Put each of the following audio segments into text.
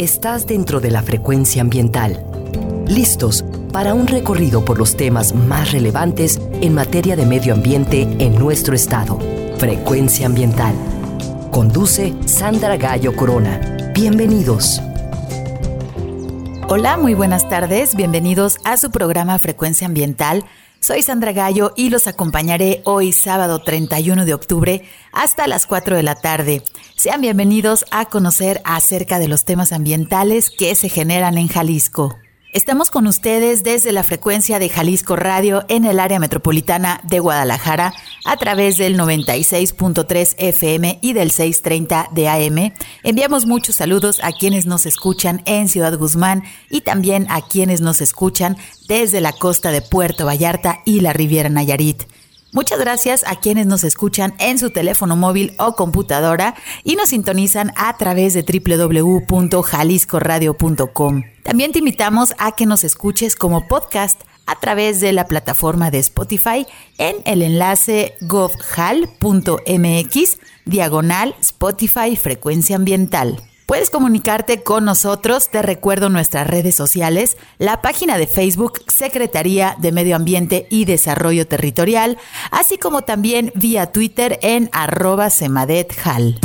estás dentro de la frecuencia ambiental. Listos para un recorrido por los temas más relevantes en materia de medio ambiente en nuestro estado. Frecuencia ambiental. Conduce Sandra Gallo Corona. Bienvenidos. Hola, muy buenas tardes. Bienvenidos a su programa Frecuencia Ambiental. Soy Sandra Gallo y los acompañaré hoy sábado 31 de octubre hasta las 4 de la tarde. Sean bienvenidos a conocer acerca de los temas ambientales que se generan en Jalisco. Estamos con ustedes desde la frecuencia de Jalisco Radio en el área metropolitana de Guadalajara a través del 96.3 FM y del 630 de AM. Enviamos muchos saludos a quienes nos escuchan en Ciudad Guzmán y también a quienes nos escuchan desde la costa de Puerto Vallarta y la Riviera Nayarit. Muchas gracias a quienes nos escuchan en su teléfono móvil o computadora y nos sintonizan a través de www.jaliscoradio.com. También te invitamos a que nos escuches como podcast a través de la plataforma de Spotify en el enlace govhal.mx diagonal Spotify Frecuencia Ambiental. Puedes comunicarte con nosotros, te recuerdo nuestras redes sociales, la página de Facebook Secretaría de Medio Ambiente y Desarrollo Territorial, así como también vía Twitter en arroba semadethal.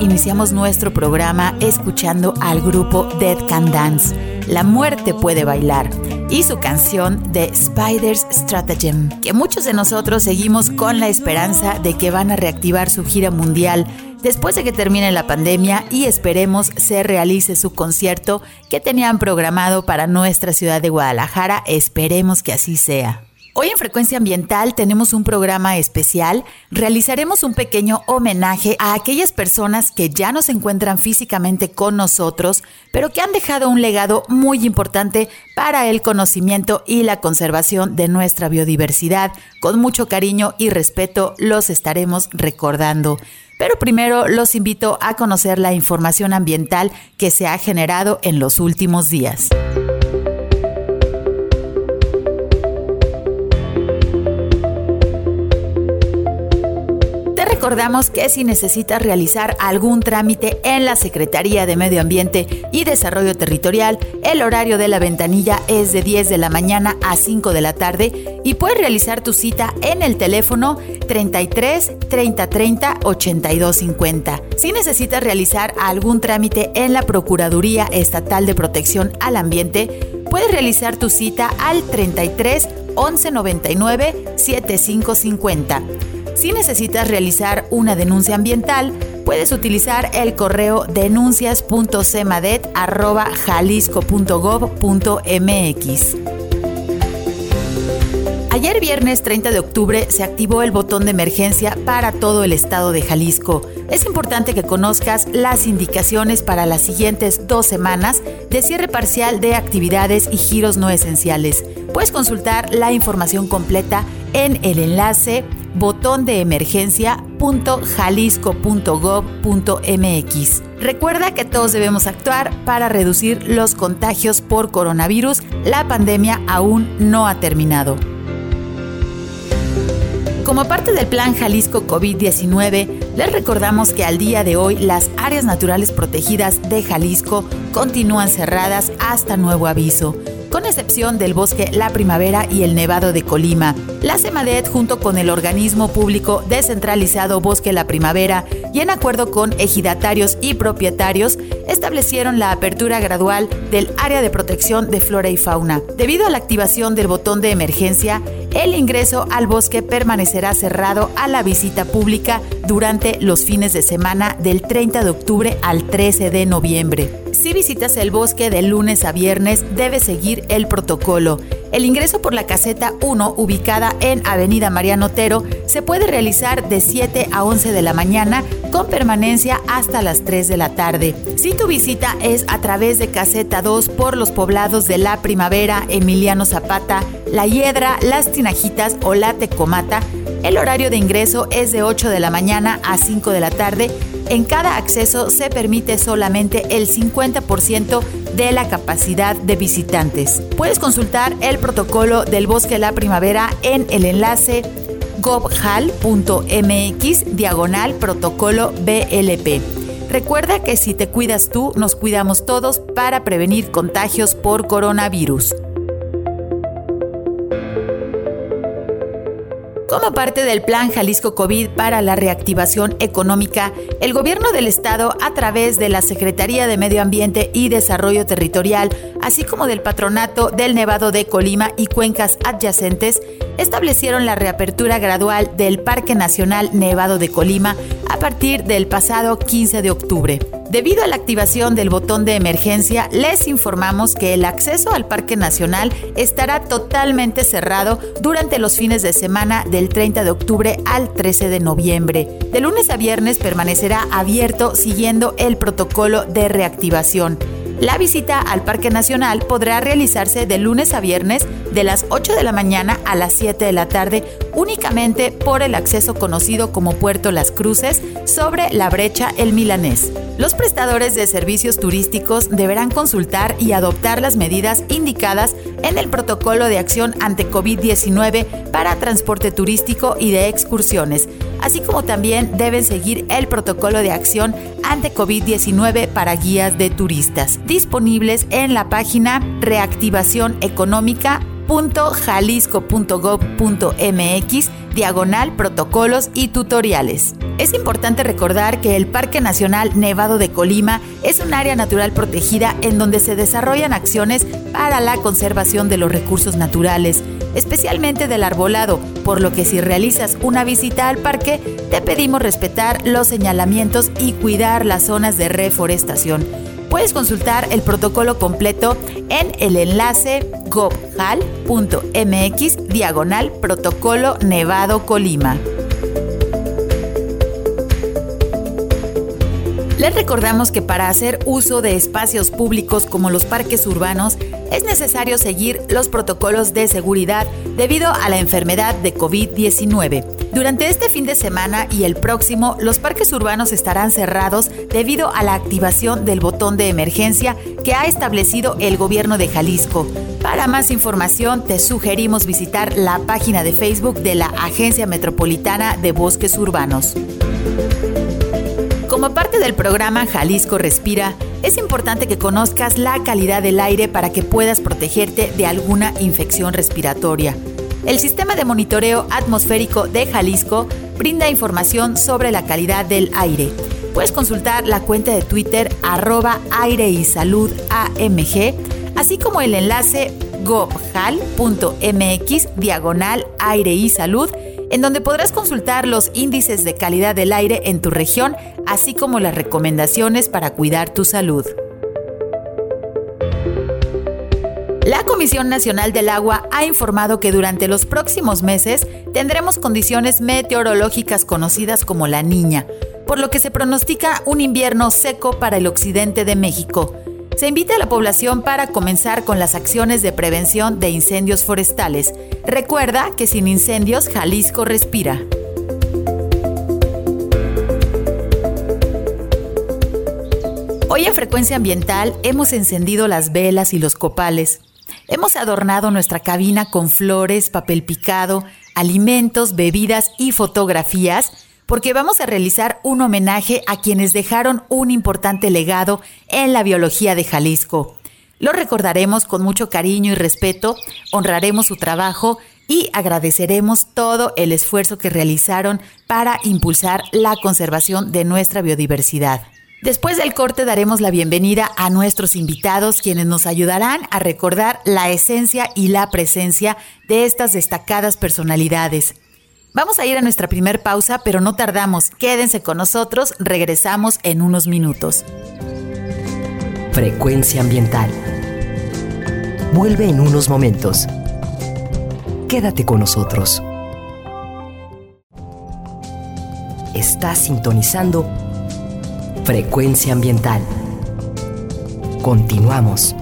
Iniciamos nuestro programa escuchando al grupo Dead Can Dance, La muerte puede bailar, y su canción The Spider's Stratagem, que muchos de nosotros seguimos con la esperanza de que van a reactivar su gira mundial después de que termine la pandemia y esperemos se realice su concierto que tenían programado para nuestra ciudad de Guadalajara, esperemos que así sea. Hoy en Frecuencia Ambiental tenemos un programa especial. Realizaremos un pequeño homenaje a aquellas personas que ya no se encuentran físicamente con nosotros, pero que han dejado un legado muy importante para el conocimiento y la conservación de nuestra biodiversidad. Con mucho cariño y respeto los estaremos recordando. Pero primero los invito a conocer la información ambiental que se ha generado en los últimos días. Recordamos que si necesitas realizar algún trámite en la Secretaría de Medio Ambiente y Desarrollo Territorial, el horario de la ventanilla es de 10 de la mañana a 5 de la tarde y puedes realizar tu cita en el teléfono 33 30 30 82 50. Si necesitas realizar algún trámite en la Procuraduría Estatal de Protección al Ambiente, puedes realizar tu cita al 33 11 99 7550. Si necesitas realizar una denuncia ambiental, puedes utilizar el correo denuncias.cemadet.jalisco.gov.mx. Ayer viernes 30 de octubre se activó el botón de emergencia para todo el estado de Jalisco. Es importante que conozcas las indicaciones para las siguientes dos semanas de cierre parcial de actividades y giros no esenciales. Puedes consultar la información completa en el enlace botón de emergencia.jalisco.gov.mx. Recuerda que todos debemos actuar para reducir los contagios por coronavirus. La pandemia aún no ha terminado. Como parte del plan Jalisco COVID-19, les recordamos que al día de hoy las áreas naturales protegidas de Jalisco continúan cerradas hasta nuevo aviso con excepción del bosque La Primavera y el Nevado de Colima. La CEMADET, junto con el organismo público descentralizado Bosque La Primavera y en acuerdo con ejidatarios y propietarios, establecieron la apertura gradual del área de protección de flora y fauna. Debido a la activación del botón de emergencia, el ingreso al bosque permanecerá cerrado a la visita pública durante los fines de semana del 30 de octubre al 13 de noviembre. Si visitas el bosque de lunes a viernes, debes seguir el protocolo. El ingreso por la caseta 1, ubicada en Avenida Mariano Otero, se puede realizar de 7 a 11 de la mañana con permanencia hasta las 3 de la tarde. Si tu visita es a través de caseta 2 por los poblados de La Primavera, Emiliano Zapata, La Hiedra, Las Tinajitas o La Tecomata, el horario de ingreso es de 8 de la mañana a 5 de la tarde en cada acceso se permite solamente el 50% de la capacidad de visitantes. Puedes consultar el protocolo del Bosque La Primavera en el enlace gobhal.mx diagonal protocolo BLP. Recuerda que si te cuidas tú, nos cuidamos todos para prevenir contagios por coronavirus. Como parte del Plan Jalisco COVID para la reactivación económica, el gobierno del estado, a través de la Secretaría de Medio Ambiente y Desarrollo Territorial, así como del Patronato del Nevado de Colima y cuencas adyacentes, establecieron la reapertura gradual del Parque Nacional Nevado de Colima a partir del pasado 15 de octubre. Debido a la activación del botón de emergencia, les informamos que el acceso al Parque Nacional estará totalmente cerrado durante los fines de semana del 30 de octubre al 13 de noviembre. De lunes a viernes permanecerá abierto siguiendo el protocolo de reactivación. La visita al Parque Nacional podrá realizarse de lunes a viernes de las 8 de la mañana a las 7 de la tarde únicamente por el acceso conocido como Puerto Las Cruces sobre la brecha El Milanés. Los prestadores de servicios turísticos deberán consultar y adoptar las medidas indicadas en el protocolo de acción ante COVID-19 para transporte turístico y de excursiones, así como también deben seguir el protocolo de acción ante COVID-19 para guías de turistas, disponibles en la página Reactivación Económica .jalisco.gov.mx diagonal protocolos y tutoriales. Es importante recordar que el Parque Nacional Nevado de Colima es un área natural protegida en donde se desarrollan acciones para la conservación de los recursos naturales, especialmente del arbolado, por lo que si realizas una visita al parque, te pedimos respetar los señalamientos y cuidar las zonas de reforestación. Puedes consultar el protocolo completo en el enlace gobhal.mx diagonal protocolo Nevado Colima. Les recordamos que para hacer uso de espacios públicos como los parques urbanos es necesario seguir los protocolos de seguridad debido a la enfermedad de COVID-19. Durante este fin de semana y el próximo, los parques urbanos estarán cerrados debido a la activación del botón de emergencia que ha establecido el gobierno de Jalisco. Para más información, te sugerimos visitar la página de Facebook de la Agencia Metropolitana de Bosques Urbanos. Como parte del programa Jalisco Respira, es importante que conozcas la calidad del aire para que puedas protegerte de alguna infección respiratoria. El sistema de monitoreo atmosférico de Jalisco brinda información sobre la calidad del aire. Puedes consultar la cuenta de Twitter arroba aire y salud AMG, así como el enlace gobhal.mx diagonal aire y salud en donde podrás consultar los índices de calidad del aire en tu región, así como las recomendaciones para cuidar tu salud. La Comisión Nacional del Agua ha informado que durante los próximos meses tendremos condiciones meteorológicas conocidas como la niña, por lo que se pronostica un invierno seco para el occidente de México. Se invita a la población para comenzar con las acciones de prevención de incendios forestales. Recuerda que sin incendios Jalisco respira. Hoy en Frecuencia Ambiental hemos encendido las velas y los copales Hemos adornado nuestra cabina con flores, papel picado, alimentos, bebidas y fotografías porque vamos a realizar un homenaje a quienes dejaron un importante legado en la biología de Jalisco. Lo recordaremos con mucho cariño y respeto, honraremos su trabajo y agradeceremos todo el esfuerzo que realizaron para impulsar la conservación de nuestra biodiversidad. Después del corte daremos la bienvenida a nuestros invitados quienes nos ayudarán a recordar la esencia y la presencia de estas destacadas personalidades. Vamos a ir a nuestra primer pausa, pero no tardamos. Quédense con nosotros, regresamos en unos minutos. Frecuencia ambiental. Vuelve en unos momentos. Quédate con nosotros. Estás sintonizando Frecuencia ambiental. Continuamos.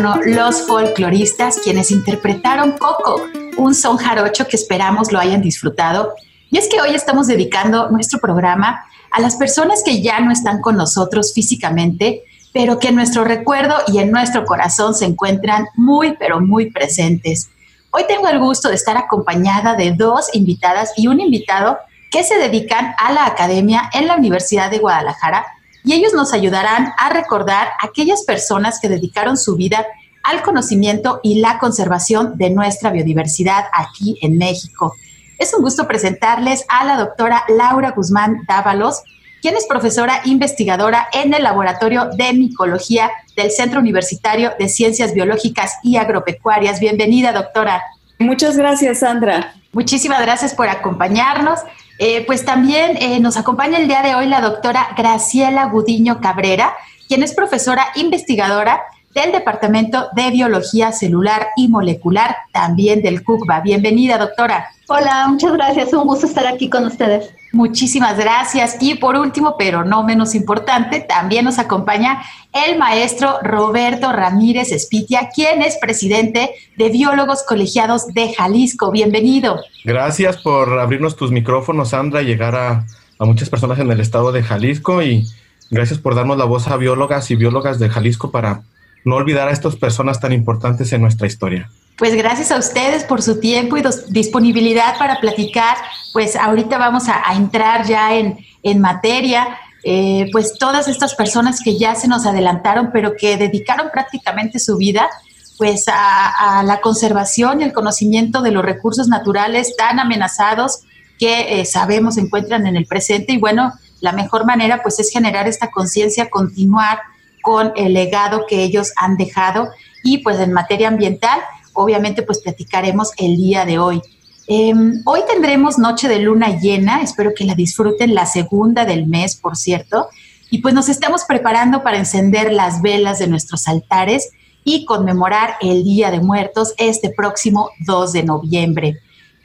Los Folcloristas, quienes interpretaron Coco, un son jarocho que esperamos lo hayan disfrutado. Y es que hoy estamos dedicando nuestro programa a las personas que ya no están con nosotros físicamente, pero que en nuestro recuerdo y en nuestro corazón se encuentran muy, pero muy presentes. Hoy tengo el gusto de estar acompañada de dos invitadas y un invitado que se dedican a la academia en la Universidad de Guadalajara y ellos nos ayudarán a recordar aquellas personas que dedicaron su vida al conocimiento y la conservación de nuestra biodiversidad aquí en México. Es un gusto presentarles a la doctora Laura Guzmán Dávalos, quien es profesora investigadora en el Laboratorio de Micología del Centro Universitario de Ciencias Biológicas y Agropecuarias. Bienvenida, doctora. Muchas gracias, Sandra. Muchísimas gracias por acompañarnos. Eh, pues también eh, nos acompaña el día de hoy la doctora Graciela Gudiño Cabrera, quien es profesora investigadora del Departamento de Biología Celular y Molecular, también del CUCBA. Bienvenida, doctora. Hola, muchas gracias. Un gusto estar aquí con ustedes. Muchísimas gracias. Y por último, pero no menos importante, también nos acompaña el maestro Roberto Ramírez Espitia, quien es presidente de Biólogos Colegiados de Jalisco. Bienvenido. Gracias por abrirnos tus micrófonos, Sandra, y llegar a, a muchas personas en el estado de Jalisco y gracias por darnos la voz a biólogas y biólogas de Jalisco para no olvidar a estas personas tan importantes en nuestra historia. Pues gracias a ustedes por su tiempo y disponibilidad para platicar. Pues ahorita vamos a, entrar ya en, en materia. Eh, pues todas estas personas que ya se nos adelantaron, pero que dedicaron prácticamente su vida pues a, la conservación y el conocimiento de los recursos naturales tan amenazados que eh, sabemos se encuentran en el presente y bueno, la mejor manera pues es generar esta conciencia, continuar con el legado que ellos han dejado y pues en materia ambiental, obviamente pues platicaremos el día de hoy. Em, hoy tendremos noche de luna llena, espero que la disfruten, la segunda del mes, por cierto, y pues nos estamos preparando para encender las velas de nuestros altares y conmemorar el Día de Muertos este próximo 2 de noviembre.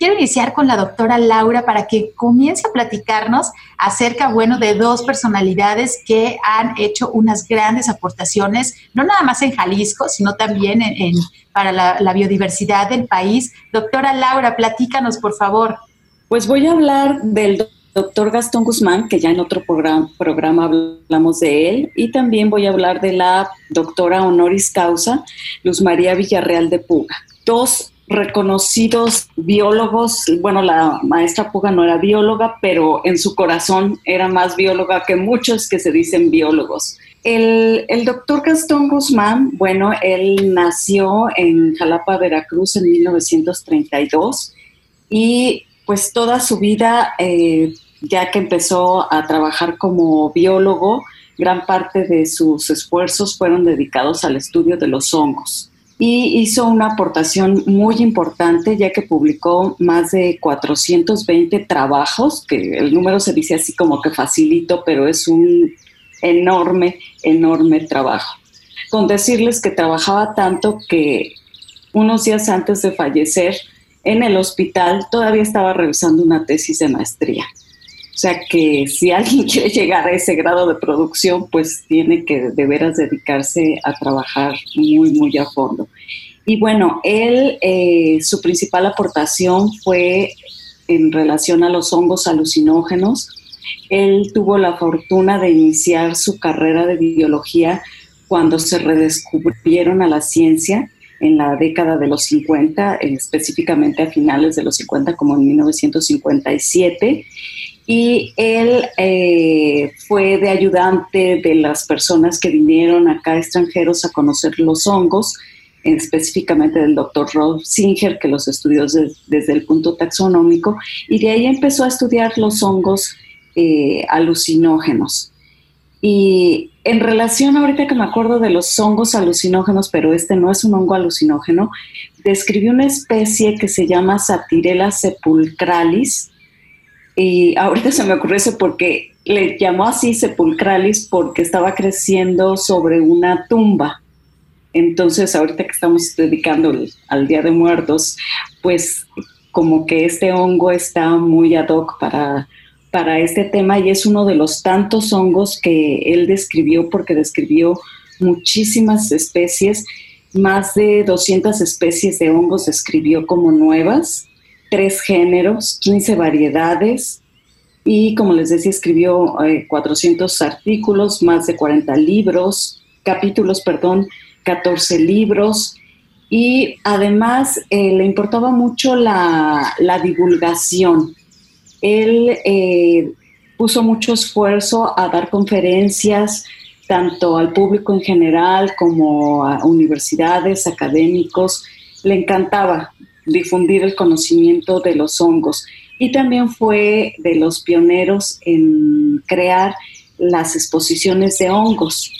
Quiero iniciar con la doctora Laura para que comience a platicarnos acerca, bueno, de dos personalidades que han hecho unas grandes aportaciones, no nada más en Jalisco, sino también en, para la, biodiversidad del país. Doctora Laura, platícanos, por favor. Pues voy a hablar del doctor Gastón Guzmán, que ya en otro programa, programa, hablamos de él, y también voy a hablar de la doctora honoris causa, Luz María Villarreal de Puga. Dos reconocidos biólogos, bueno, la maestra Puga no era bióloga, pero en su corazón era más bióloga que muchos que se dicen biólogos. El, el doctor Gastón Guzmán, bueno, él nació en Jalapa, Veracruz en 1932 y pues toda su vida eh, ya que empezó a trabajar como biólogo, gran parte de sus esfuerzos fueron dedicados al estudio de los hongos. Y hizo una aportación muy importante, ya que publicó más de 420 trabajos, que el número se dice así como que facilito, pero es un enorme, enorme trabajo. Con decirles que trabajaba tanto que unos días antes de fallecer en el hospital todavía estaba revisando una tesis de maestría. O sea que si alguien quiere llegar a ese grado de producción, pues tiene que de veras dedicarse a trabajar muy, muy a fondo. Y bueno, él, eh, su principal aportación fue en relación a los hongos alucinógenos. Él tuvo la fortuna de iniciar su carrera de biología cuando se redescubrieron a la ciencia en la década de los 50, específicamente a finales de los 50, como en 1957 y él eh, fue de ayudante de las personas que vinieron acá extranjeros a conocer los hongos, específicamente del doctor Rolf Singer, que los estudió desde el punto taxonómico, y de ahí empezó a estudiar los hongos eh, alucinógenos. Y en relación, ahorita que me acuerdo de los hongos alucinógenos, pero este no es un hongo alucinógeno, describió una especie que se llama Satirella sepulcralis, y ahorita se me ocurrió eso porque le llamó así sepulcralis porque estaba creciendo sobre una tumba. Entonces, ahorita que estamos dedicando al Día de Muertos, pues como que este hongo está muy ad hoc para, para este tema y es uno de los tantos hongos que él describió porque describió muchísimas especies, más de 200 especies de hongos describió como nuevas tres géneros, 15 variedades y, como les decía, escribió 400 eh, artículos, más de 40 libros, capítulos, perdón, 14 libros y además eh, le importaba mucho la, divulgación. Él eh, puso mucho esfuerzo a dar conferencias tanto al público en general como a universidades, académicos. Le encantaba difundir el conocimiento de los hongos. Y también fue de los pioneros en crear las exposiciones de hongos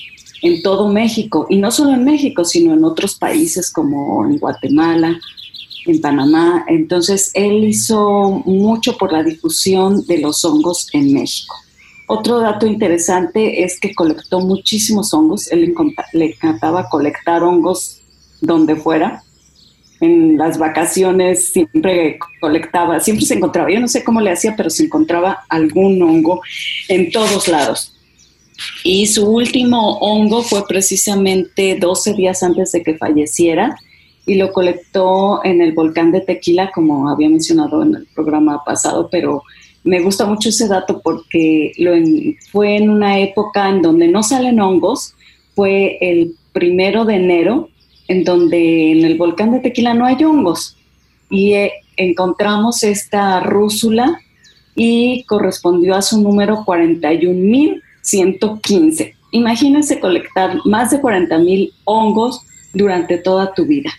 en todo México, y no solo en México, sino en otros países como en Guatemala, en Panamá. Entonces, él hizo mucho por la difusión de los hongos en México. Otro dato interesante es que colectó muchísimos hongos. Él le encantaba colectar hongos donde fuera en las vacaciones siempre colectaba, siempre se encontraba, yo no sé cómo le hacía, pero se encontraba algún hongo en todos lados. Y su último hongo fue precisamente 12 días antes de que falleciera y lo colectó en el volcán de Tequila, como había mencionado en el programa pasado, pero me gusta mucho ese dato porque lo fue en una época en donde no salen hongos, fue el primero de enero en donde en el volcán de Tequila no hay hongos. Y eh, encontramos esta rúsula y correspondió a su número 41.115. Imagínense colectar más de 40.000 hongos durante toda tu vida.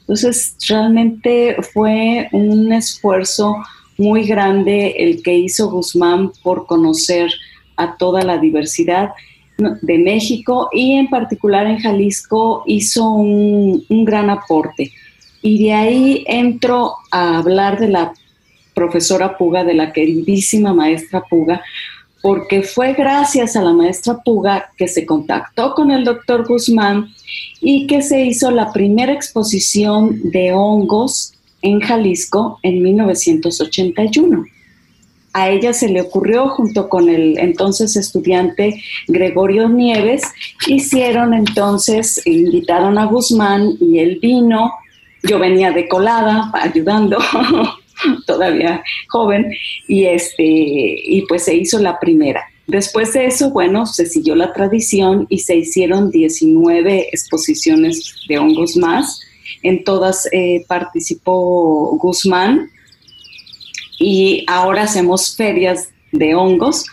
Entonces, realmente fue un esfuerzo muy grande el que hizo Guzmán por conocer a toda la diversidad de México y en particular en Jalisco hizo un, gran aporte. Y de ahí entro a hablar de la profesora Puga, de la queridísima maestra Puga, porque fue gracias a la maestra Puga que se contactó con el doctor Guzmán y que se hizo la primera exposición de hongos en Jalisco en 1981. A ella se le ocurrió, junto con el entonces estudiante Gregorio Nieves, hicieron entonces, invitaron a Guzmán y él vino, yo venía de colada ayudando, todavía joven, y, este, y pues se hizo la primera. Después de eso, bueno, se siguió la tradición y se hicieron 19 exposiciones de hongos más. En todas eh, participó Guzmán y ahora hacemos ferias de hongos,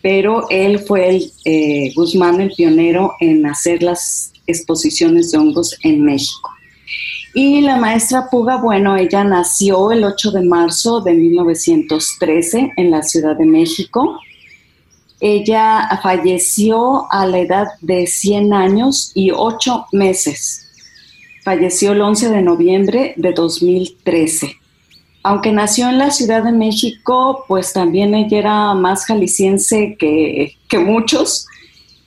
pero él fue el, eh, Guzmán el pionero en hacer las exposiciones de hongos en México. Y la maestra Puga, bueno, ella nació el 8 de marzo de 1913 en la Ciudad de México. Ella falleció a la edad de 100 años y 8 meses. Falleció el 11 de noviembre de 2013. Aunque nació en la Ciudad de México, pues también ella era más jalisciense que, muchos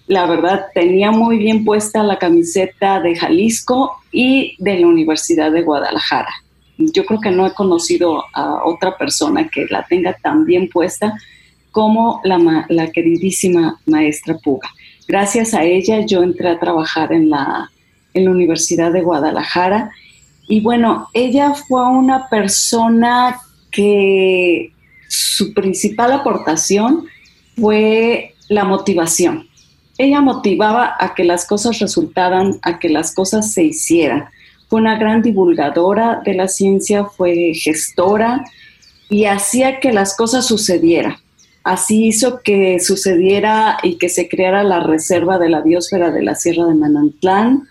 la verdad, tenía muy bien puesta la camiseta de Jalisco y de la Universidad de Guadalajara. Yo creo que no he conocido a otra persona que la tenga tan bien puesta como la, la queridísima maestra Puga. Gracias a ella yo entré a trabajar en la, en la Universidad de Guadalajara y bueno, ella fue una persona que su principal aportación fue la motivación ella motivaba a que las cosas resultaran, a que las cosas se hicieran. Fue una gran divulgadora de la ciencia, fue gestora y hacía que las cosas sucedieran. Así hizo que sucediera y que se creara la reserva de la biosfera de la Sierra de Manantlán.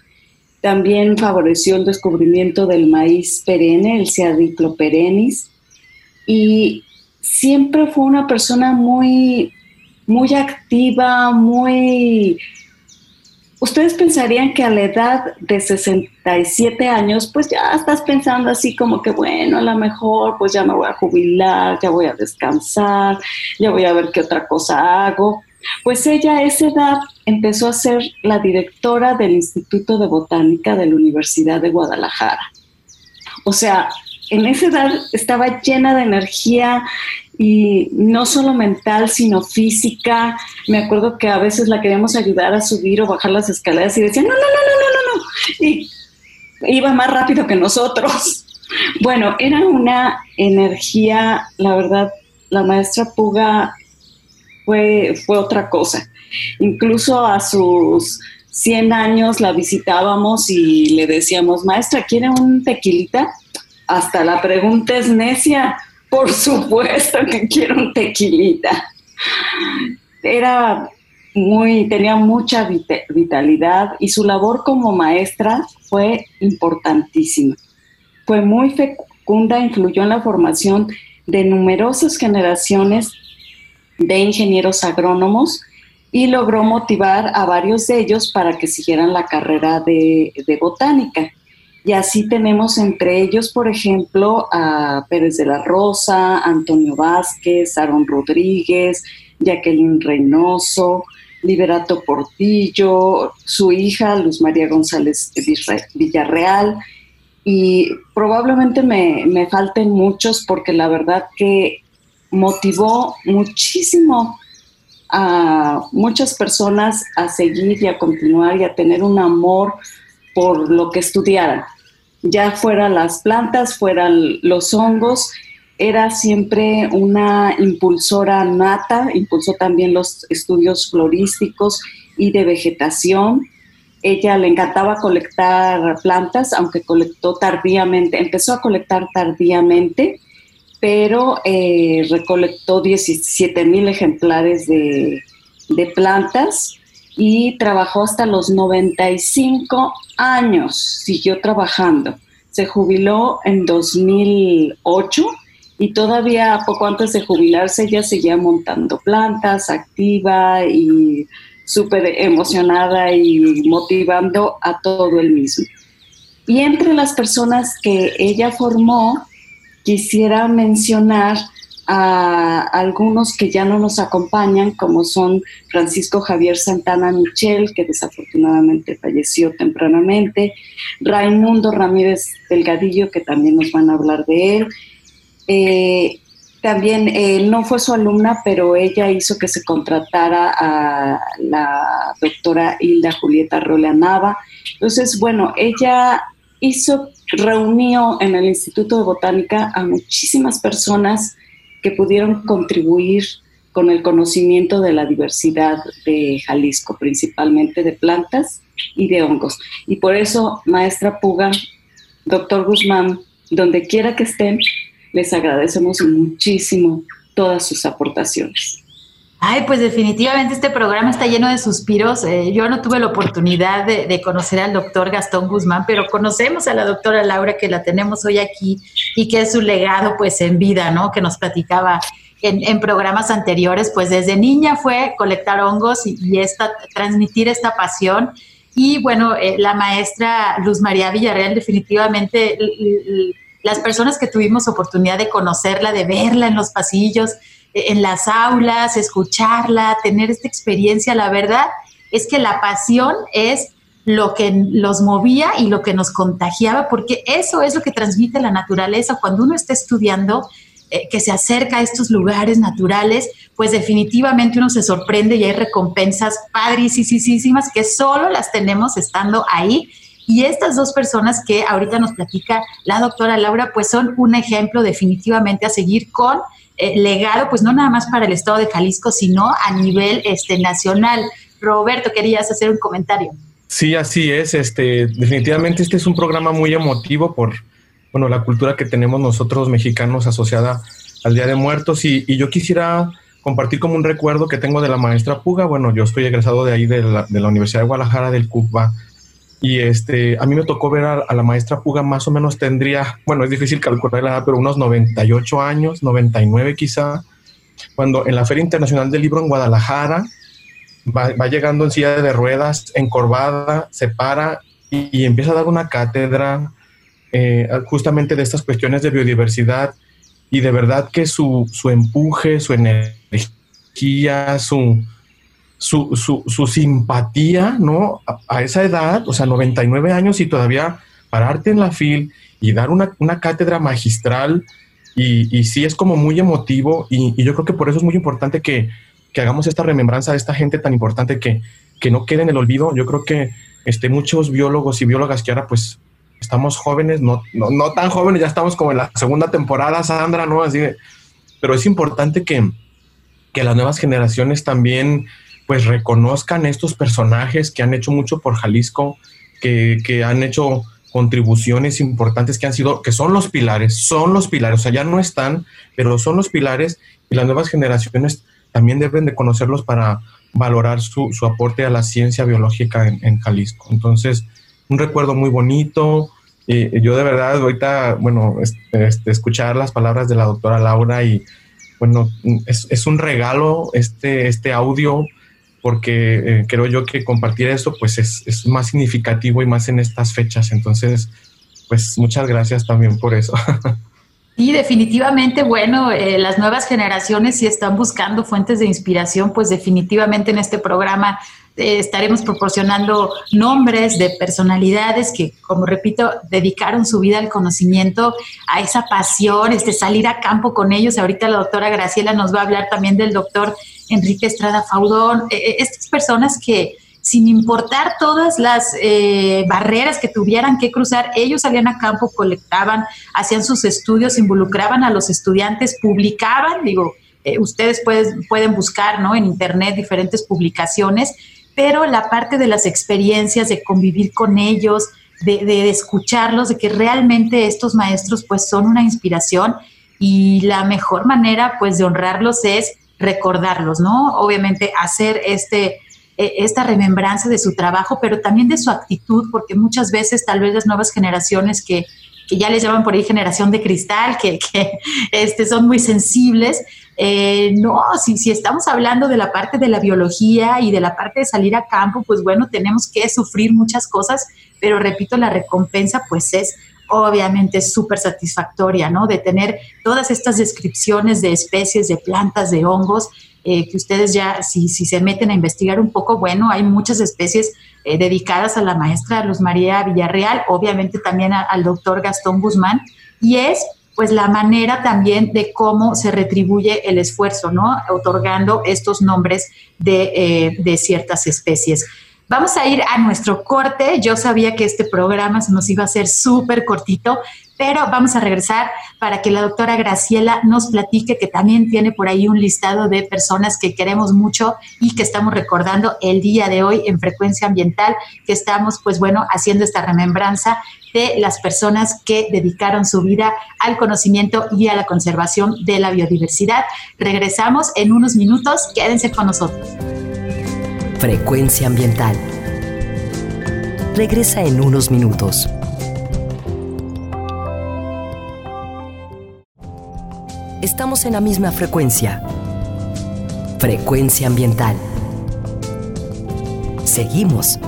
También favoreció el descubrimiento del maíz perenne, el Ciadiclo perennis. Y siempre fue una persona muy muy activa, muy... Ustedes pensarían que a la edad de 67 años, pues ya estás pensando así como que, bueno, a lo mejor pues ya me voy a jubilar, ya voy a descansar, ya voy a ver qué otra cosa hago. Pues ella a esa edad empezó a ser la directora del Instituto de Botánica de la Universidad de Guadalajara. O sea, en esa edad estaba llena de energía y no solo mental, sino física. Me acuerdo que a veces la queríamos ayudar a subir o bajar las escaleras y decía, no, no, no, no, no, no, no. Y iba más rápido que nosotros. Bueno, era una energía, la verdad, la maestra Puga fue, fue otra cosa. Incluso a sus 100 años la visitábamos y le decíamos, maestra, ¿quiere un tequilita? Hasta la pregunta es necia por supuesto que quiero un tequilita. Era muy, tenía mucha vitalidad y su labor como maestra fue importantísima. Fue muy fecunda, influyó en la formación de numerosas generaciones de ingenieros agrónomos y logró motivar a varios de ellos para que siguieran la carrera de, botánica. Y así tenemos entre ellos, por ejemplo, a Pérez de la Rosa, Antonio Vázquez, Aaron Rodríguez, Jacqueline Reynoso, Liberato Portillo, su hija Luz María González Villarreal. Y probablemente me, me falten muchos porque la verdad que motivó muchísimo a muchas personas a seguir y a continuar y a tener un amor por lo que estudiaran ya fueran las plantas, fueran los hongos, era siempre una impulsora nata, impulsó también los estudios florísticos y de vegetación. ella le encantaba colectar plantas, aunque colectó tardíamente, empezó a colectar tardíamente, pero eh, recolectó 17 mil ejemplares de, de plantas y trabajó hasta los 95 años, siguió trabajando. Se jubiló en 2008 y todavía poco antes de jubilarse ya seguía montando plantas, activa y súper emocionada y motivando a todo el mismo. Y entre las personas que ella formó, quisiera mencionar a algunos que ya no nos acompañan, como son Francisco Javier Santana Michel, que desafortunadamente falleció tempranamente, Raimundo Ramírez Delgadillo, que también nos van a hablar de él. Eh, también eh, no fue su alumna, pero ella hizo que se contratara a la doctora Hilda Julieta Roleanava. Entonces, bueno, ella hizo, reunió en el Instituto de Botánica a muchísimas personas que pudieron contribuir con el conocimiento de la diversidad de Jalisco, principalmente de plantas y de hongos. Y por eso, maestra Puga, doctor Guzmán, donde quiera que estén, les agradecemos muchísimo todas sus aportaciones. Ay, pues definitivamente este programa está lleno de suspiros. Eh, yo no tuve la oportunidad de, conocer al doctor Gastón Guzmán, pero conocemos a la doctora Laura que la tenemos hoy aquí y que es su legado pues en vida, ¿no? Que nos platicaba en, programas anteriores, pues desde niña fue colectar hongos y, esta, transmitir esta pasión. Y bueno, eh, la maestra Luz María Villarreal definitivamente las personas que tuvimos oportunidad de conocerla, de verla en los pasillos, en las aulas, escucharla, tener esta experiencia, la verdad es que la pasión es lo que los movía y lo que nos contagiaba, porque eso es lo que transmite la naturaleza. Cuando uno está estudiando, eh, que se acerca a estos lugares naturales, pues definitivamente uno se sorprende y hay recompensas padricísimas que solo las tenemos estando ahí. Y estas dos personas que ahorita nos platica la doctora Laura, pues son un ejemplo definitivamente a seguir con eh, legado, pues no nada más para el estado de Jalisco, sino a nivel este, nacional. Roberto, querías hacer un comentario. Sí, así es. Este, definitivamente este es un programa muy emotivo por bueno, la cultura que tenemos nosotros mexicanos asociada al Día de Muertos. Y, yo quisiera compartir como un recuerdo que tengo de la maestra Puga. Bueno, yo estoy egresado de ahí de la, Universidad de Guadalajara del CUPA y este, a mí me tocó ver a, la maestra Puga, más o menos tendría, bueno, es difícil calcular la edad, pero unos 98 años, 99 quizá, cuando en la Feria Internacional del Libro en Guadalajara va, llegando en silla de ruedas, encorvada, se para y, empieza a dar una cátedra eh, justamente de estas cuestiones de biodiversidad y de verdad que su, su empuje, su energía, su, su, su, su simpatía, ¿no? A, esa edad, o sea, 99 años y todavía pararte en la fil y dar una, una cátedra magistral y, y, sí es como muy emotivo y, y, yo creo que por eso es muy importante que, que, hagamos esta remembranza de esta gente tan importante que, que no quede en el olvido. Yo creo que este, muchos biólogos y biólogas que ahora pues estamos jóvenes, no, no, no tan jóvenes, ya estamos como en la segunda temporada, Sandra, ¿no? Así pero es importante que, que las nuevas generaciones también pues reconozcan estos personajes que han hecho mucho por Jalisco, que, que, han hecho contribuciones importantes que han sido, que son los pilares, son los pilares, o sea, ya no están, pero son los pilares y las nuevas generaciones también deben de conocerlos para valorar su, su aporte a la ciencia biológica en, en, Jalisco. Entonces, un recuerdo muy bonito. y yo de verdad ahorita, bueno, este, escuchar las palabras de la doctora Laura y bueno, es, es un regalo este, este audio porque eh, creo yo que compartir esto pues es, es, más significativo y más en estas fechas. Entonces, pues muchas gracias también por eso. Y definitivamente, bueno, eh, las nuevas generaciones si están buscando fuentes de inspiración, pues definitivamente en este programa eh, estaremos proporcionando nombres de personalidades que, como repito, dedicaron su vida al conocimiento, a esa pasión, este, salir a campo con ellos. Ahorita la doctora Graciela nos va a hablar también del doctor Enrique Estrada Faudón, eh, eh, estas personas que sin importar todas las eh, barreras que tuvieran que cruzar, ellos salían a campo, colectaban, hacían sus estudios, involucraban a los estudiantes, publicaban, digo, ustedes pueden buscar ¿no? en internet diferentes publicaciones pero la parte de las experiencias, de convivir con ellos, de, escucharlos, de que realmente estos maestros pues son una inspiración y la mejor manera pues de honrarlos es recordarlos, ¿no? Obviamente hacer este, e, esta remembranza de su trabajo, pero también de su actitud, porque muchas veces tal vez las nuevas generaciones que, ya les llaman por ahí generación de cristal, que, este, son muy sensibles, eh, no, si, si estamos hablando de la parte de la biología y de la parte de salir a campo, pues bueno, tenemos que sufrir muchas cosas, pero repito, la recompensa pues es obviamente súper satisfactoria, ¿no? De tener todas estas descripciones de especies, de plantas, de hongos, eh, que ustedes ya, si, si, se meten a investigar un poco, bueno, hay muchas especies eh, dedicadas a la maestra Luz María Villarreal, obviamente también al doctor Gastón Guzmán, y es pues la manera también de cómo se retribuye el esfuerzo, ¿no? Otorgando estos nombres de, eh, de ciertas especies. Vamos a ir a nuestro corte. Yo sabía que este programa se nos iba a hacer súper cortito, pero vamos a regresar para que la doctora Graciela nos platique que también tiene por ahí un listado de personas que queremos mucho y que estamos recordando el día de hoy en frecuencia ambiental, que estamos pues bueno haciendo esta remembranza de las personas que dedicaron su vida al conocimiento y a la conservación de la biodiversidad. Regresamos en unos minutos, quédense con nosotros. Frecuencia ambiental. Regresa en unos minutos. Estamos en la misma frecuencia. Frecuencia ambiental. Seguimos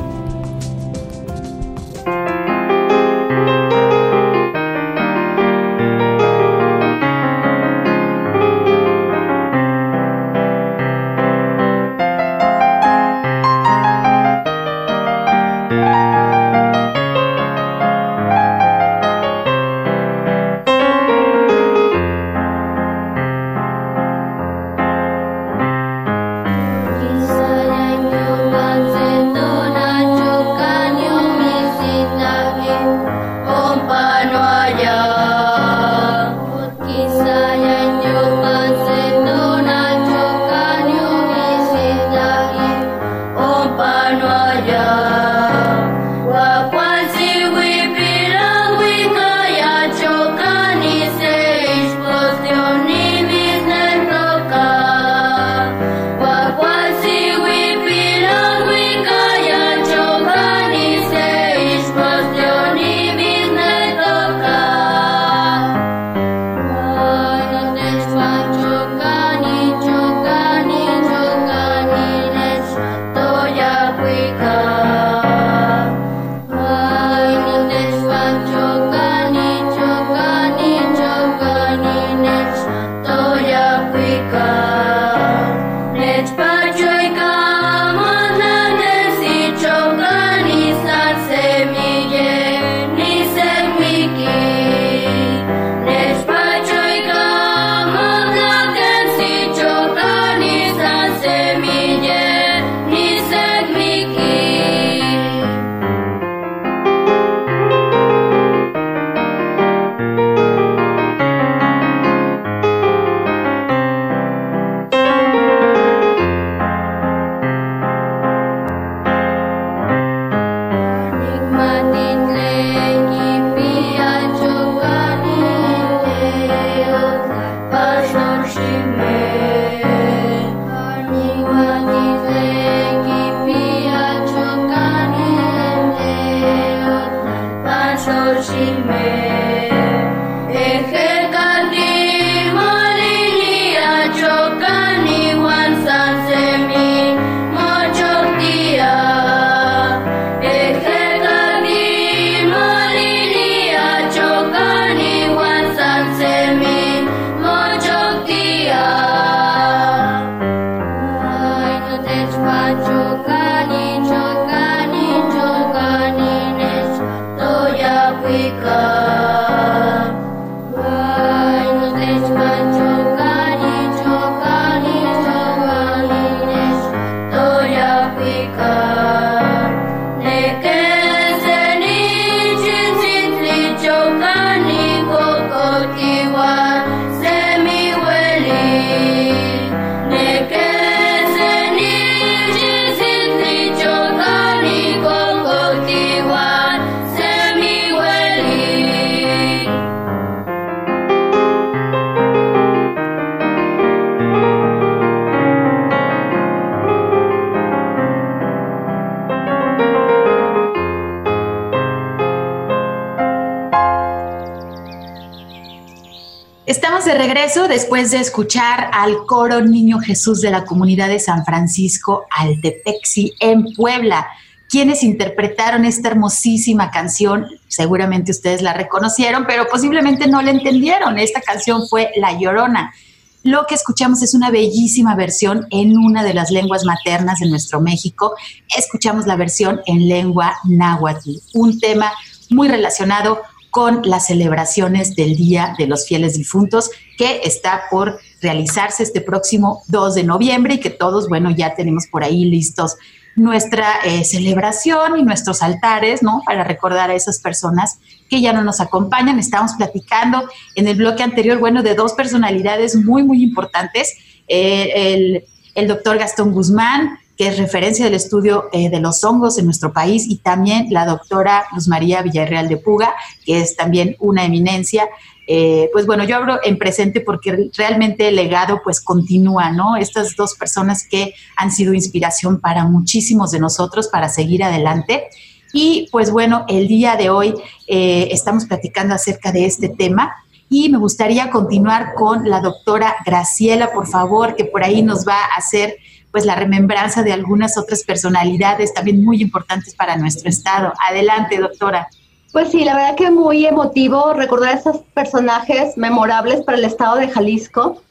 después de escuchar al coro Niño Jesús de la comunidad de San Francisco Altepexi en Puebla. Quienes interpretaron esta hermosísima canción, seguramente ustedes la reconocieron, pero posiblemente no la entendieron. Esta canción fue La Llorona. Lo que escuchamos es una bellísima versión en una de las lenguas maternas de nuestro México. Escuchamos la versión en lengua náhuatl, un tema muy relacionado con las celebraciones del Día de los Fieles Difuntos, que está por realizarse este próximo 2 de noviembre y que todos, bueno, ya tenemos por ahí listos nuestra eh, celebración y nuestros altares, ¿no? Para recordar a esas personas que ya no nos acompañan. Estábamos platicando en el bloque anterior, bueno, de dos personalidades muy, muy importantes. Eh, el, el doctor Gastón Guzmán, que es referencia del estudio eh, de los hongos en nuestro país, y también la doctora Luz María Villarreal de Puga, que es también una eminencia. Eh, pues bueno, yo hablo en presente porque realmente el legado pues continúa, ¿no? Estas dos personas que han sido inspiración para muchísimos de nosotros para seguir adelante. Y pues bueno, el día de hoy eh, estamos platicando acerca de este tema y me gustaría continuar con la doctora Graciela, por favor, que por ahí nos va a hacer pues la remembranza de algunas otras personalidades también muy importantes para nuestro estado. Adelante, doctora. Pues sí, la verdad que muy emotivo recordar a estos personajes memorables para el estado de Jalisco.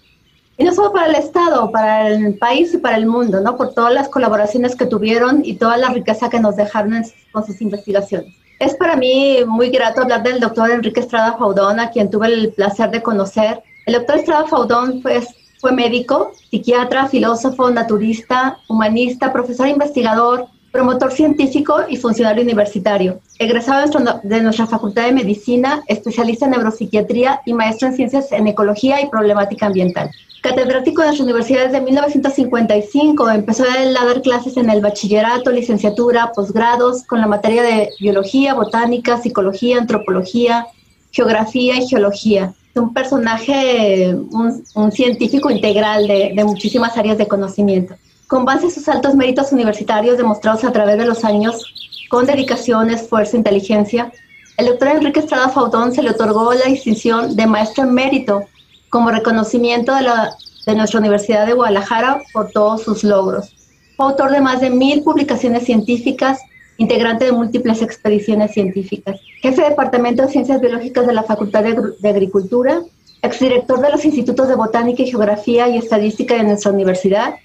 Y no solo para el estado, para el país y para el mundo, ¿no? Por todas las colaboraciones que tuvieron y toda la riqueza que nos dejaron con sus investigaciones. Es para mí muy grato hablar del doctor Enrique Estrada Faudón, a quien tuve el placer de conocer. El doctor Estrada Faudón pues, fue médico, psiquiatra, filósofo, naturista, humanista, profesor investigador, promotor científico y funcionario universitario. Egresado de nuestra Facultad de Medicina, especialista en neuropsiquiatría y maestro en ciencias en ecología y problemática ambiental. Catedrático de las universidades de 1955, empezó a dar clases en el bachillerato, licenciatura, posgrados, con la materia de biología, botánica, psicología, antropología, geografía y geología un personaje, un, científico integral de, muchísimas áreas de conocimiento. Con base en sus altos méritos universitarios demostrados a través de los años, con dedicación, esfuerzo inteligencia, el doctor Enrique Estrada Fautón se le otorgó la distinción de maestro en mérito como reconocimiento de, la, de nuestra Universidad de Guadalajara por todos sus logros. Fue autor de más de mil publicaciones científicas, integrante de múltiples expediciones científicas, jefe de Departamento de Ciencias Biológicas de la Facultad de, Agricultura, exdirector de los Institutos de Botánica y Geografía y Estadística de nuestra universidad,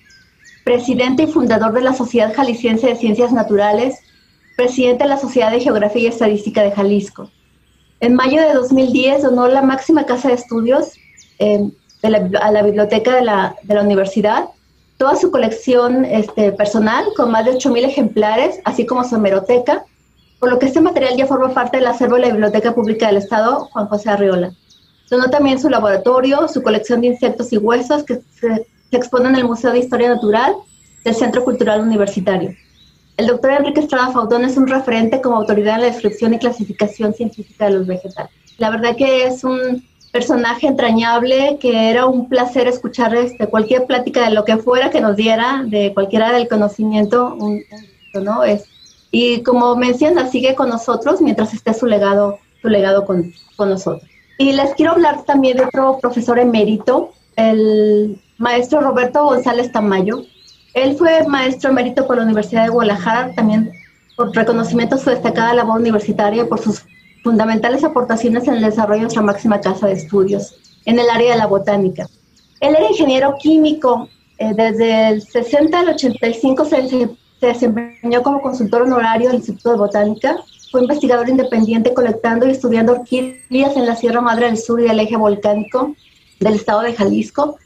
presidente y fundador de la Sociedad Jalisciense de Ciencias Naturales, presidente de la Sociedad de Geografía y Estadística de Jalisco. En mayo de 2010 donó la máxima casa de estudios eh, a la biblioteca de de la universidad toda su colección este, personal con más de 8.000 ejemplares, así como su hemeroteca, por lo que este material ya forma parte del acervo de la Biblioteca Pública del Estado Juan José Arriola. Donó también su laboratorio, su colección de insectos y huesos que se, exponen en el Museo de Historia Natural del Centro Cultural Universitario. El doctor Enrique Estrada Fautón es un referente como autoridad en la descripción y clasificación científica de los vegetales. La verdad que es un personaje entrañable, que era un placer escuchar este, cualquier plática de lo que fuera que nos diera, de cualquiera del conocimiento, ¿no? Es, y como menciona, sigue con nosotros mientras esté su legado, su legado con, con nosotros. Y les quiero hablar también de otro profesor emérito, el maestro Roberto González Tamayo. Él fue maestro emérito por la Universidad de Guadalajara, también por reconocimiento a su destacada labor universitaria por sus fundamentales aportaciones en el desarrollo de nuestra máxima casa de estudios en el área de la botánica. Él era ingeniero químico, eh, desde el 60 al 85 se, se, desempeñó como consultor honorario del Instituto de Botánica, fue investigador independiente colectando y estudiando orquídeas en la Sierra Madre del Sur y el eje volcánico del estado de Jalisco.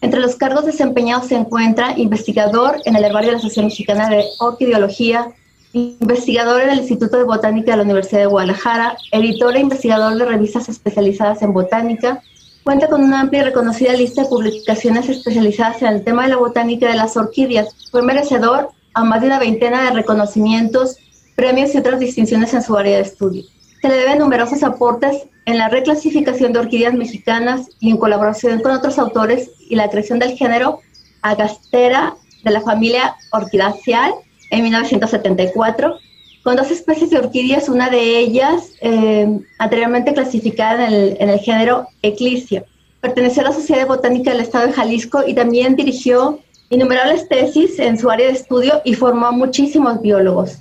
Entre los cargos desempeñados se encuentra investigador en el herbario de la Asociación Mexicana de Orquideología, investigador en el Instituto de Botánica de la Universidad de Guadalajara, editor e investigador de revistas especializadas en botánica, cuenta con una amplia y reconocida lista de publicaciones especializadas en el tema de la botánica de las orquídeas. Fue merecedor a más de una veintena de reconocimientos, premios y otras distinciones en su área de estudio. Se le deben numerosos aportes en la reclasificación de orquídeas mexicanas y en colaboración con otros autores y la creación del género Agastera de la familia Orquidaceae en 1974, con dos especies de orquídeas, una de ellas eh, anteriormente clasificada en el, género Eclisia. perteneció a la Sociedad Botánica del Estado de Jalisco y también dirigió innumerables tesis en su área de estudio y formó a muchísimos biólogos.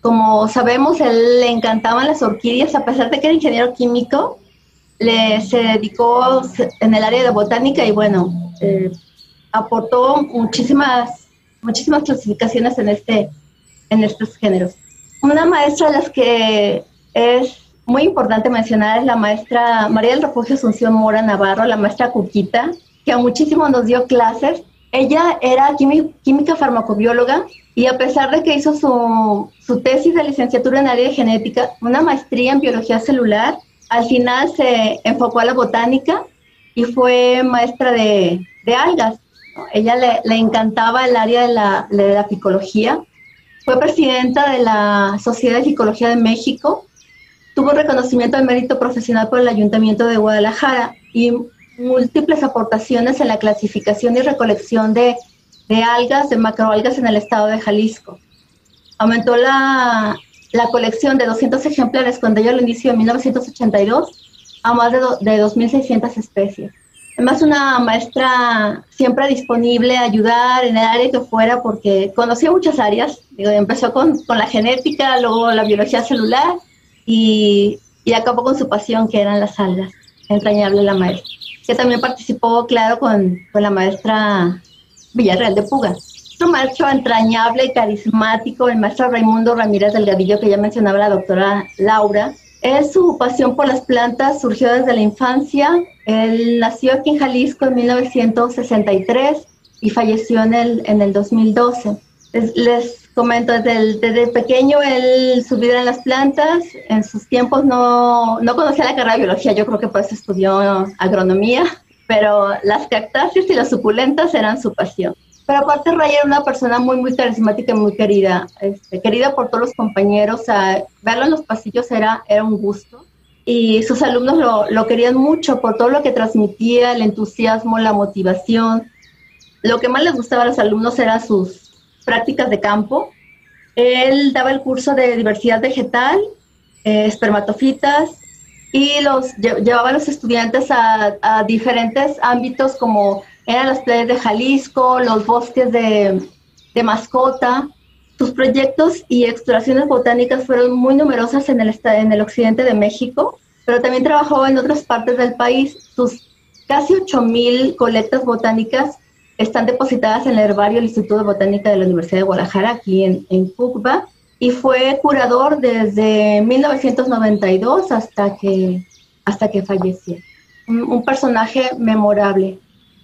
Como sabemos, él le encantaban las orquídeas, a pesar de que era ingeniero químico, le, se dedicó en el área de botánica y bueno, eh, aportó muchísimas, muchísimas clasificaciones en, este, en estos géneros. Una maestra de las que es muy importante mencionar es la maestra María del Refugio Asunción Mora Navarro, la maestra Cuquita, que a muchísimo nos dio clases. Ella era química farmacobióloga y a pesar de que hizo su, su tesis de licenciatura en área de genética, una maestría en biología celular, al final se enfocó a la botánica y fue maestra de, de algas. Ella le, encantaba el área de la, de la ficología. Fue presidenta de la Sociedad de Ficología de México. Tuvo reconocimiento de mérito profesional por el Ayuntamiento de Guadalajara y múltiples aportaciones en la clasificación y recolección de, de algas, de macroalgas en el estado de Jalisco. Aumentó la, la colección de 200 ejemplares cuando ella lo inició en 1982 a más de, de 2.600 especies. Además, una maestra siempre disponible a ayudar en el área que fuera porque conocía muchas áreas. Digo, empezó con, con la genética, luego la biología celular y, y, acabó con su pasión que eran las algas. Entrañable la maestra. Que también participó, claro, con, con la maestra Villarreal de Puga un maestro entrañable y carismático, el maestro Raimundo Ramírez Delgadillo, que ya mencionaba la doctora Laura. Es su pasión por las plantas surgió desde la infancia. Él nació aquí en Jalisco en 1963 y falleció en el, en el 2012. Les, comento, desde, desde, pequeño él su vida en las plantas, en sus tiempos no, no conocía la carrera de biología, yo creo que por eso estudió agronomía, pero las cactáceas y las suculentas eran su pasión. Pero aparte Ray era una persona muy, muy carismática y muy querida, este, querida por todos los compañeros. verlo en los pasillos era, era un gusto. Y sus alumnos lo, lo querían mucho por todo lo que transmitía, el entusiasmo, la motivación. Lo que más les gustaba a los alumnos eran sus prácticas de campo. Él daba el curso de diversidad vegetal, eh, espermatofitas, y los llevaba a los estudiantes a, a diferentes ámbitos como eran las playas de Jalisco, los bosques de, de mascota. Sus proyectos y exploraciones botánicas fueron muy numerosas en el, en el occidente de México, pero también trabajó en otras partes del país. Sus casi 8.000 colectas botánicas están depositadas en el herbario del Instituto de Botánica de la Universidad de Guadalajara, aquí en, en Cucba, y fue curador desde 1992 hasta que, hasta que falleció. un personaje memorable.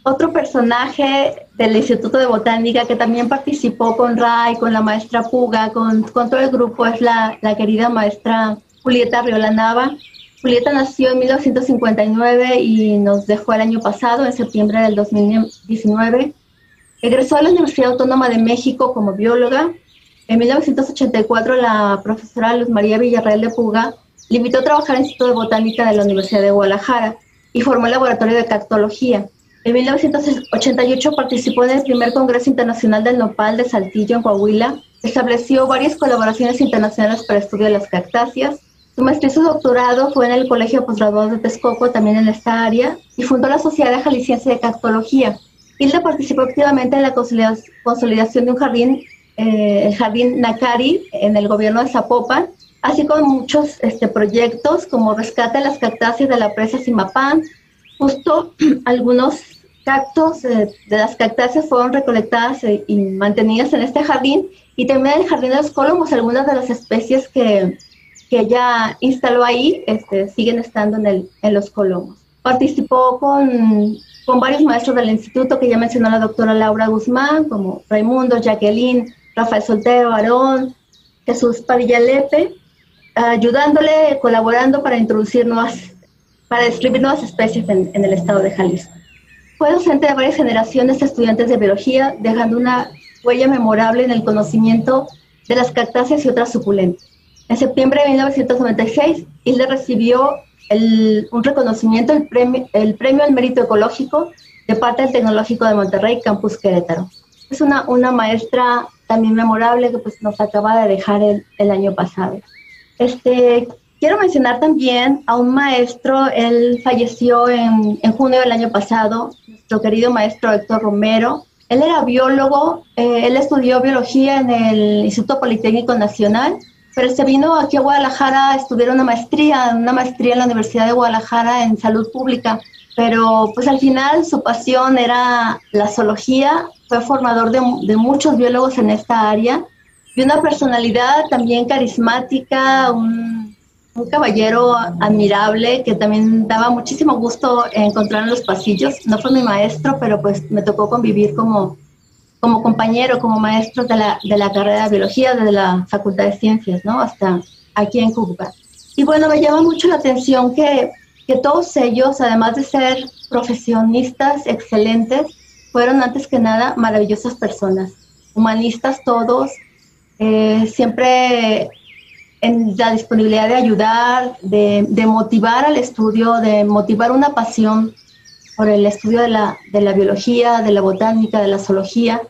Otro personaje del Instituto de Botánica que también participó con Ray, con la maestra Puga, con, todo el grupo es la, querida maestra Julieta Riola Nava. Julieta nació en 1959 y nos dejó el año pasado, en septiembre del 2019. Egresó a la Universidad Autónoma de México como bióloga. En 1984 la profesora Luz María Villarreal de Puga le invitó a trabajar en el Instituto de Botánica de la Universidad de Guadalajara y formó el laboratorio de cactología. En 1988 participó en el primer Congreso Internacional del Nopal de Saltillo, en Coahuila. Estableció varias colaboraciones internacionales para estudio de las cactáceas. Su maestría y su doctorado fue en el Colegio de Postgraduados de Texcoco, también en esta área, y fundó la Sociedad Jalisciense de Cactología. Hilda participó activamente en la consolidación de un jardín, eh, el Jardín Nakari, en el gobierno de Zapopan, así como muchos este, proyectos como rescate de las cactáceas de la presa Simapán, justo algunos cactos eh, de las cactáceas fueron recolectadas e, y mantenidas en este jardín y también en el jardín de los colomos algunas de las especies que, que ella instaló ahí este, siguen estando en, el, en los colomos. Participó con, con varios maestros del instituto que ya mencionó la doctora Laura Guzmán, como Raimundo, Jacqueline, Rafael Soltero, Aarón, Jesús Padilla Lepe, ayudándole, colaborando para introducir nuevas, para describir nuevas especies en, en el estado de Jalisco. Fue docente de varias generaciones de estudiantes de biología, dejando una huella memorable en el conocimiento de las cactáceas y otras suculentas. En septiembre de 1996, Hilde recibió el, un reconocimiento, el premio, el premio al mérito ecológico de parte del Tecnológico de Monterrey, Campus Querétaro. Es una, una maestra también memorable que pues, nos acaba de dejar el, el año pasado. Este, quiero mencionar también a un maestro, él falleció en, en junio del año pasado, nuestro querido maestro Héctor Romero. Él era biólogo, eh, él estudió biología en el Instituto Politécnico Nacional, pero se vino aquí a Guadalajara a estudiar una maestría, una maestría en la Universidad de Guadalajara en salud pública. Pero pues al final su pasión era la zoología, fue formador de, de muchos biólogos en esta área y una personalidad también carismática, un, un, caballero admirable que también daba muchísimo gusto encontrar en los pasillos. No fue mi maestro, pero pues me tocó convivir como, como compañero, como maestro de la, de la carrera de biología de la Facultad de Ciencias, ¿no? Hasta aquí en Cuba. Y bueno, me llama mucho la atención que, que todos ellos, además de ser profesionistas excelentes, fueron antes que nada maravillosas personas, humanistas todos, eh, siempre en la disponibilidad de ayudar, de, de, motivar al estudio, de motivar una pasión por el estudio de la, de la, biología, de la botánica, de la zoología,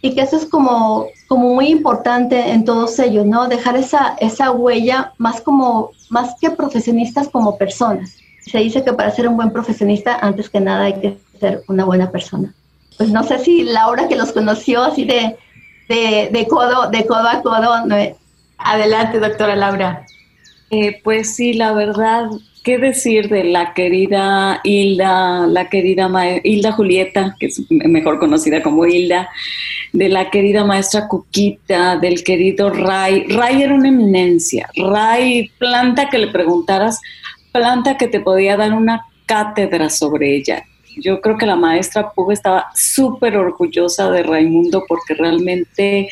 y que eso es como, como muy importante en todos ellos, ¿no? Dejar esa, esa huella más, como, más que profesionistas como personas. Se dice que para ser un buen profesionista, antes que nada hay que ser una buena persona. Pues no sé si Laura que los conoció así de, de, de, codo, de codo a codo. Adelante, doctora Laura. Eh, pues sí, la verdad, ¿qué decir de la querida Hilda, la querida Hilda Julieta, que es mejor conocida como Hilda, de la querida maestra Cuquita, del querido Ray? Ray era una eminencia. Ray, planta que le preguntaras, planta que te podía dar una cátedra sobre ella yo creo que la maestra Puga estaba súper orgullosa de Raimundo porque realmente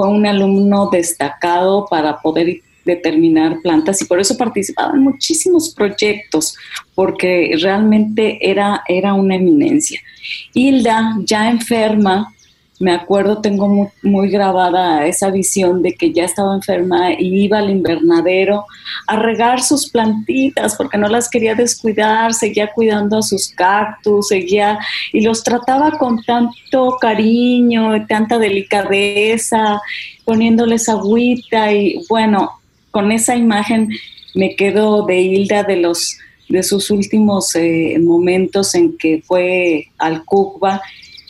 fue un alumno destacado para poder determinar plantas y por eso participaba en muchísimos proyectos porque realmente era, era una eminencia. Hilda, ya enferma, me acuerdo, tengo muy, grabada esa visión de que ya estaba enferma y iba al invernadero a regar sus plantitas porque no las quería descuidar, seguía cuidando a sus cactus, seguía y los trataba con tanto cariño tanta delicadeza, poniéndoles agüita y bueno, con esa imagen me quedo de Hilda de los de sus últimos eh, momentos en que fue al Cuba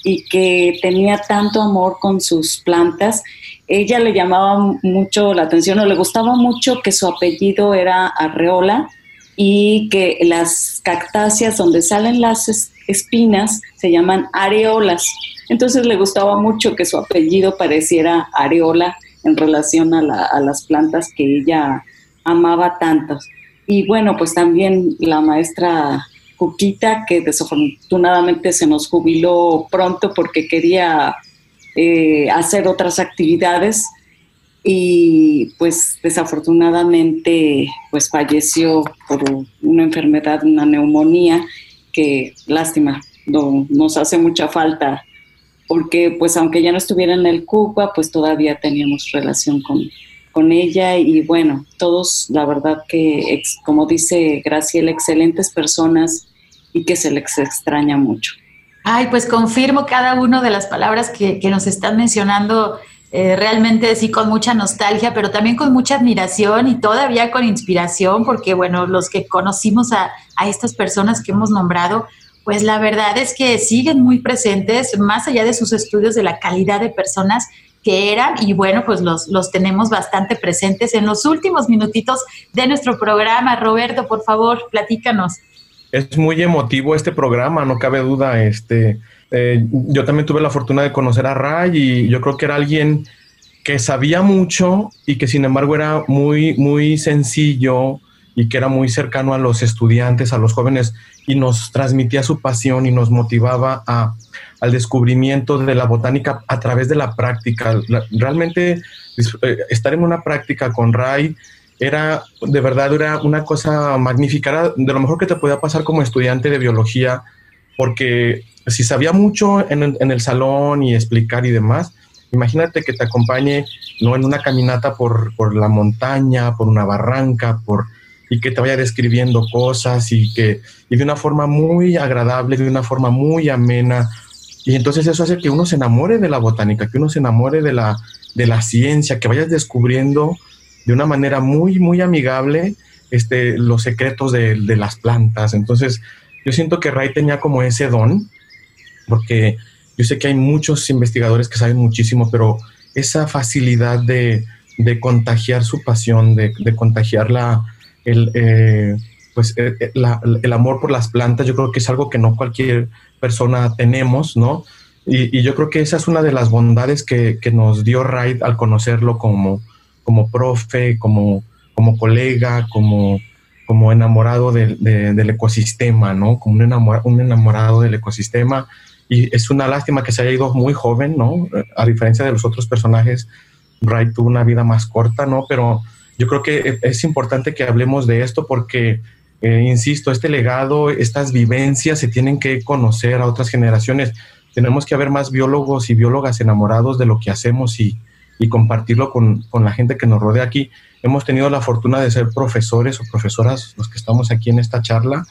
y que tenía tanto amor con sus plantas. Ella le llamaba mucho la atención o le gustaba mucho que su apellido era Arreola y que las cactáceas donde salen las espinas se llaman areolas. Entonces le gustaba mucho que su apellido pareciera Areola en relación a, a las plantas que ella amaba tanto. Y bueno, pues también la maestra Cuquita, que desafortunadamente se nos jubiló pronto porque quería eh, hacer otras actividades y pues desafortunadamente pues falleció por una enfermedad, una neumonía, que lástima, no, nos hace mucha falta porque pues aunque ya no estuviera en el Cuba, pues todavía teníamos relación con, con ella y bueno, todos la verdad que como dice Graciela, excelentes personas y que se les extraña mucho. Ay, pues confirmo cada una de las palabras que, nos están mencionando, eh, realmente sí con mucha nostalgia, pero también con mucha admiración y todavía con inspiración, porque bueno, los que conocimos a, a estas personas que hemos nombrado, pues la verdad es que siguen muy presentes, más allá de sus estudios de la calidad de personas que eran y bueno, pues los, los tenemos bastante presentes en los últimos minutitos de nuestro programa. Roberto, por favor, platícanos es muy emotivo este programa, no cabe duda. Este, eh, yo también tuve la fortuna de conocer a Ray y yo creo que era alguien que sabía mucho y que sin embargo era muy, muy sencillo y que era muy cercano a los estudiantes, a los jóvenes y nos transmitía su pasión y nos motivaba a, al descubrimiento de la botánica a través de la práctica. realmente eh, estar en una práctica con Ray era de verdad era una cosa magnífica, de lo mejor que te podía pasar como estudiante de biología, porque si sabía mucho en, en el salón y explicar y demás, imagínate que te acompañe no en una caminata por, por, la montaña, por una barranca, por y que te vaya describiendo cosas y que y de una forma muy agradable, de una forma muy amena. Y entonces eso hace que uno se enamore de la botánica, que uno se enamore de la, de la ciencia, que vayas descubriendo de una manera muy, muy amigable este, los secretos de, las plantas. Entonces, yo siento que Ray tenía como ese don, porque yo sé que hay muchos investigadores que saben muchísimo, pero esa facilidad de, de contagiar su pasión, de, de contagiar la, el, eh, pues, eh, eh, la, el amor por las plantas, yo creo que es algo que no cualquier persona tenemos, ¿no? Y, y yo creo que esa es una de las bondades que, que nos dio Ray al conocerlo como, como profe, como, como colega, como, como enamorado de, de, del ecosistema, ¿no? Como un enamorado, un enamorado del ecosistema. Y es una lástima que se haya ido muy joven, ¿no? A diferencia de los otros personajes, Ray tuvo una vida más corta, ¿no? Pero yo creo que es importante que hablemos de esto porque, eh, insisto, este legado, estas vivencias se tienen que conocer a otras generaciones. Tenemos que haber más biólogos y biólogas enamorados de lo que hacemos y, y compartirlo con, con, la gente que nos rodea aquí. Hemos tenido la fortuna de ser profesores o profesoras los que estamos aquí en esta charla.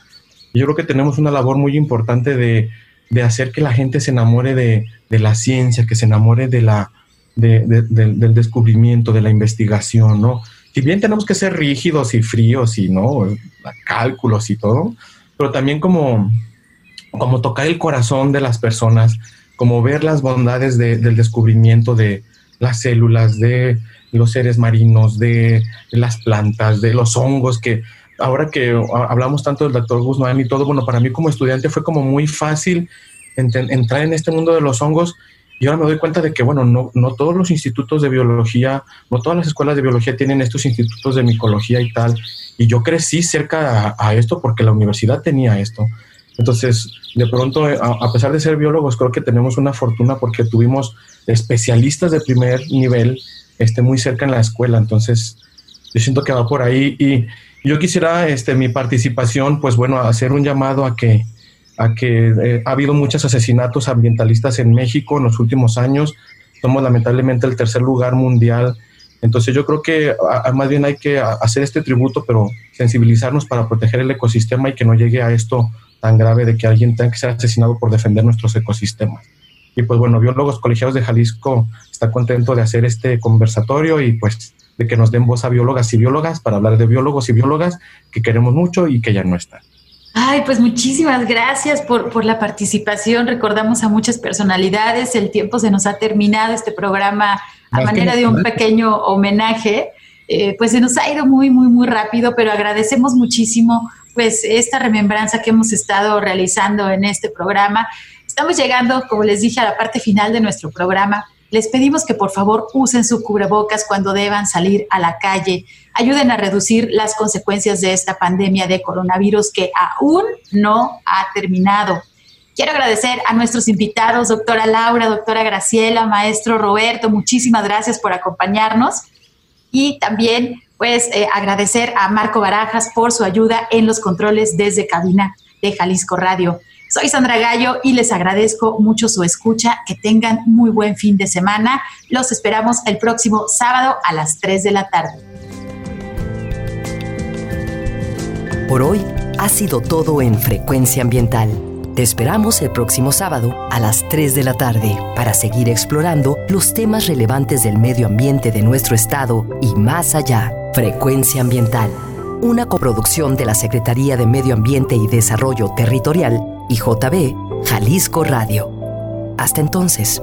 Yo creo que tenemos una labor muy importante de, de hacer que la gente se enamore de, de la ciencia, que se enamore de la, de, del descubrimiento, de la investigación, ¿no? Si bien tenemos que ser rígidos y fríos y, ¿no? Cálculos y todo, pero también como, como tocar el corazón de las personas, como ver las bondades del descubrimiento de las células, de los seres marinos, de las plantas, de los hongos, que ahora que hablamos tanto del doctor Guzmán y todo, bueno, para mí como estudiante fue como muy fácil entrar en este mundo de los hongos y ahora me doy cuenta de que, bueno, no, no todos los institutos de biología, no todas las escuelas de biología tienen estos institutos de micología y tal. Y yo crecí cerca a, a esto porque la universidad tenía esto. Entonces, de pronto, a, a, pesar de ser biólogos, creo que tenemos una fortuna porque tuvimos especialistas de primer nivel este, muy cerca en la escuela. Entonces, yo siento que va por ahí. Y yo quisiera, este, mi participación, pues bueno, hacer un llamado a que, a que eh, ha habido muchos asesinatos ambientalistas en México en los últimos años. Somos lamentablemente el tercer lugar mundial. Entonces yo creo que más bien hay que hacer este tributo, pero sensibilizarnos para proteger el ecosistema y que no llegue a esto tan grave de que alguien tenga que ser asesinado por defender nuestros ecosistemas. Y pues bueno, Biólogos Colegiados de Jalisco está contento de hacer este conversatorio y pues de que nos den voz a biólogas y biólogas para hablar de biólogos y biólogas que queremos mucho y que ya no están. Ay, pues muchísimas gracias por, por, la participación. Recordamos a muchas personalidades. El tiempo se nos ha terminado. Este programa, a manera de un pequeño homenaje, eh, pues se nos ha ido muy, muy, muy rápido, pero agradecemos muchísimo pues esta remembranza que hemos estado realizando en este programa. Estamos llegando, como les dije, a la parte final de nuestro programa. Les pedimos que por favor usen su cubrebocas cuando deban salir a la calle. Ayuden a reducir las consecuencias de esta pandemia de coronavirus que aún no ha terminado. Quiero agradecer a nuestros invitados, doctora Laura, doctora Graciela, maestro Roberto, muchísimas gracias por acompañarnos. Y también, pues, eh, agradecer a Marco Barajas por su ayuda en los controles desde cabina de Jalisco Radio. Soy Sandra Gallo y les agradezco mucho su escucha. Que tengan muy buen fin de semana. Los esperamos el próximo sábado a las 3 de la tarde. Por hoy ha sido todo en Frecuencia Ambiental. Te esperamos el próximo sábado a las 3 de la tarde para seguir explorando los temas relevantes del medio ambiente de nuestro estado y más allá. Frecuencia Ambiental, una coproducción de la Secretaría de Medio Ambiente y Desarrollo Territorial y JB Jalisco Radio. Hasta entonces.